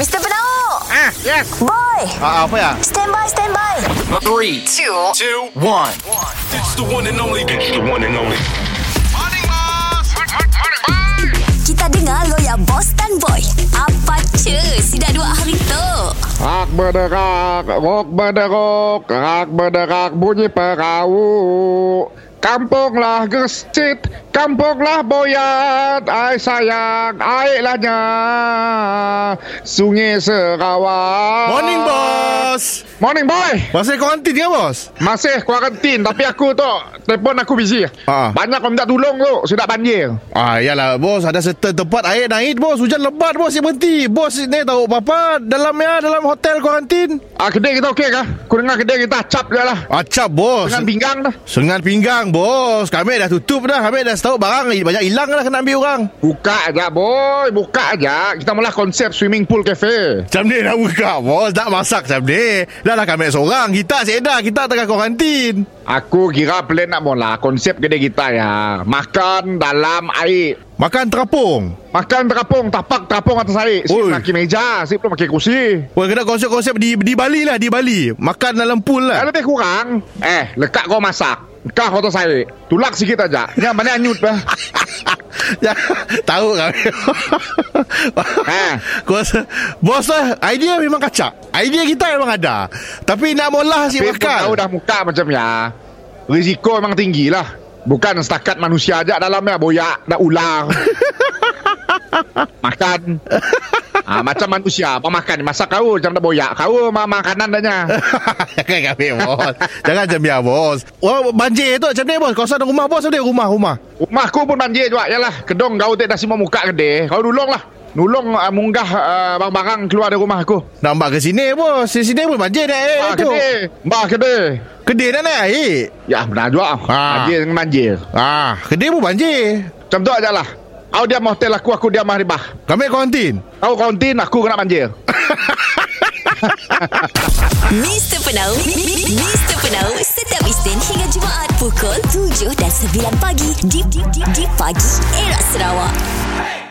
Mr. Penau Ah, yes. Boy Ah, apa ya? Stand by, stand by Three, two, two, one. It's the one and only. It's the one and only. Kita dengar lo ya Boss dan Boy Apa cu Si dah dua hari tu Rak berderak, rok berderok, rak berderak bunyi perahu. Kampunglah gesit, kampunglah boyat, ai sayang, ai lahnya. Sungai Sarawak. Morning, bos. Morning, boy. Masih kuarantin ke, bos? Masih kuarantin tapi aku tu telefon aku busy. Ah. Banyak orang minta tolong tu, sudah banjir. Ah, yalah, bos. Ada certain tempat air naik, bos. Hujan lebat, bos. Yang berhenti. Bos ni tahu apa-apa dalam ya, dalam hotel kuarantin. Ah, kedai kita okey kah? Aku dengar kedai kita cap je lah. Acap, bos. Dengan pinggang dah. Sengat pinggang, bos. Kami dah tutup dah. Kami dah tahu barang banyak hilang dah kena ambil orang. Buka aja boy, buka aja. Kita malah konsep swimming pool cafe. Macam ni nak buka, bos. Tak masak macam ni. Dah lah kami seorang. Kita sedah. Kita tengah kuarantin. Aku kira plan nak mula konsep kedai kita ya. Makan dalam air. Makan terapung. Makan terapung, tapak terapung atas air. Sip Oi. pakai meja, sip tu pakai kursi. Wah, kena konsep-konsep di di Bali lah, di Bali. Makan dalam pool Eh, lah. lebih kurang. Eh, lekat kau masak. Kah atas air. Tulak sikit aja. Yang mana anyut bah. ya, tahu kami. Eh. Kuasa Bos lah Idea memang kacak Idea kita memang ada Tapi nak molah si pun tahu makan dah muka macam ya. Risiko memang tinggi lah. Bukan setakat manusia aja dalamnya boyak, dah ular. makan. Ah, macam manusia, apa makan masak kau macam dah boyak. Kau ma makanan dahnya. Jangan kami bos Jangan macam ya bos Wah banjir tu macam ni bos Kawasan rumah bos ada rumah-rumah Rumahku pun banjir juga. Yalah, kedong kau tak dah semua muka kedai. Kau nulung lah. Nulung uh, munggah uh, barang-barang keluar dari rumah aku. Nampak ke sini bos Di sini pun banjir dah air Ah, tu kedai. Mbah kedai. Kedai nak naik air Ya, benar juga. Ah. Banjir dengan banjir. Ah, Kedai pun banjir Macam tu aja Kau diam hotel aku, aku diam ribah. Kami kuarantin Kau kontin, aku kena banjir. Mr. Penau Mr. Penau Setiap Isnin hingga Jumaat Pukul 7 dan 9 pagi Di, di, di, di pagi Era Sarawak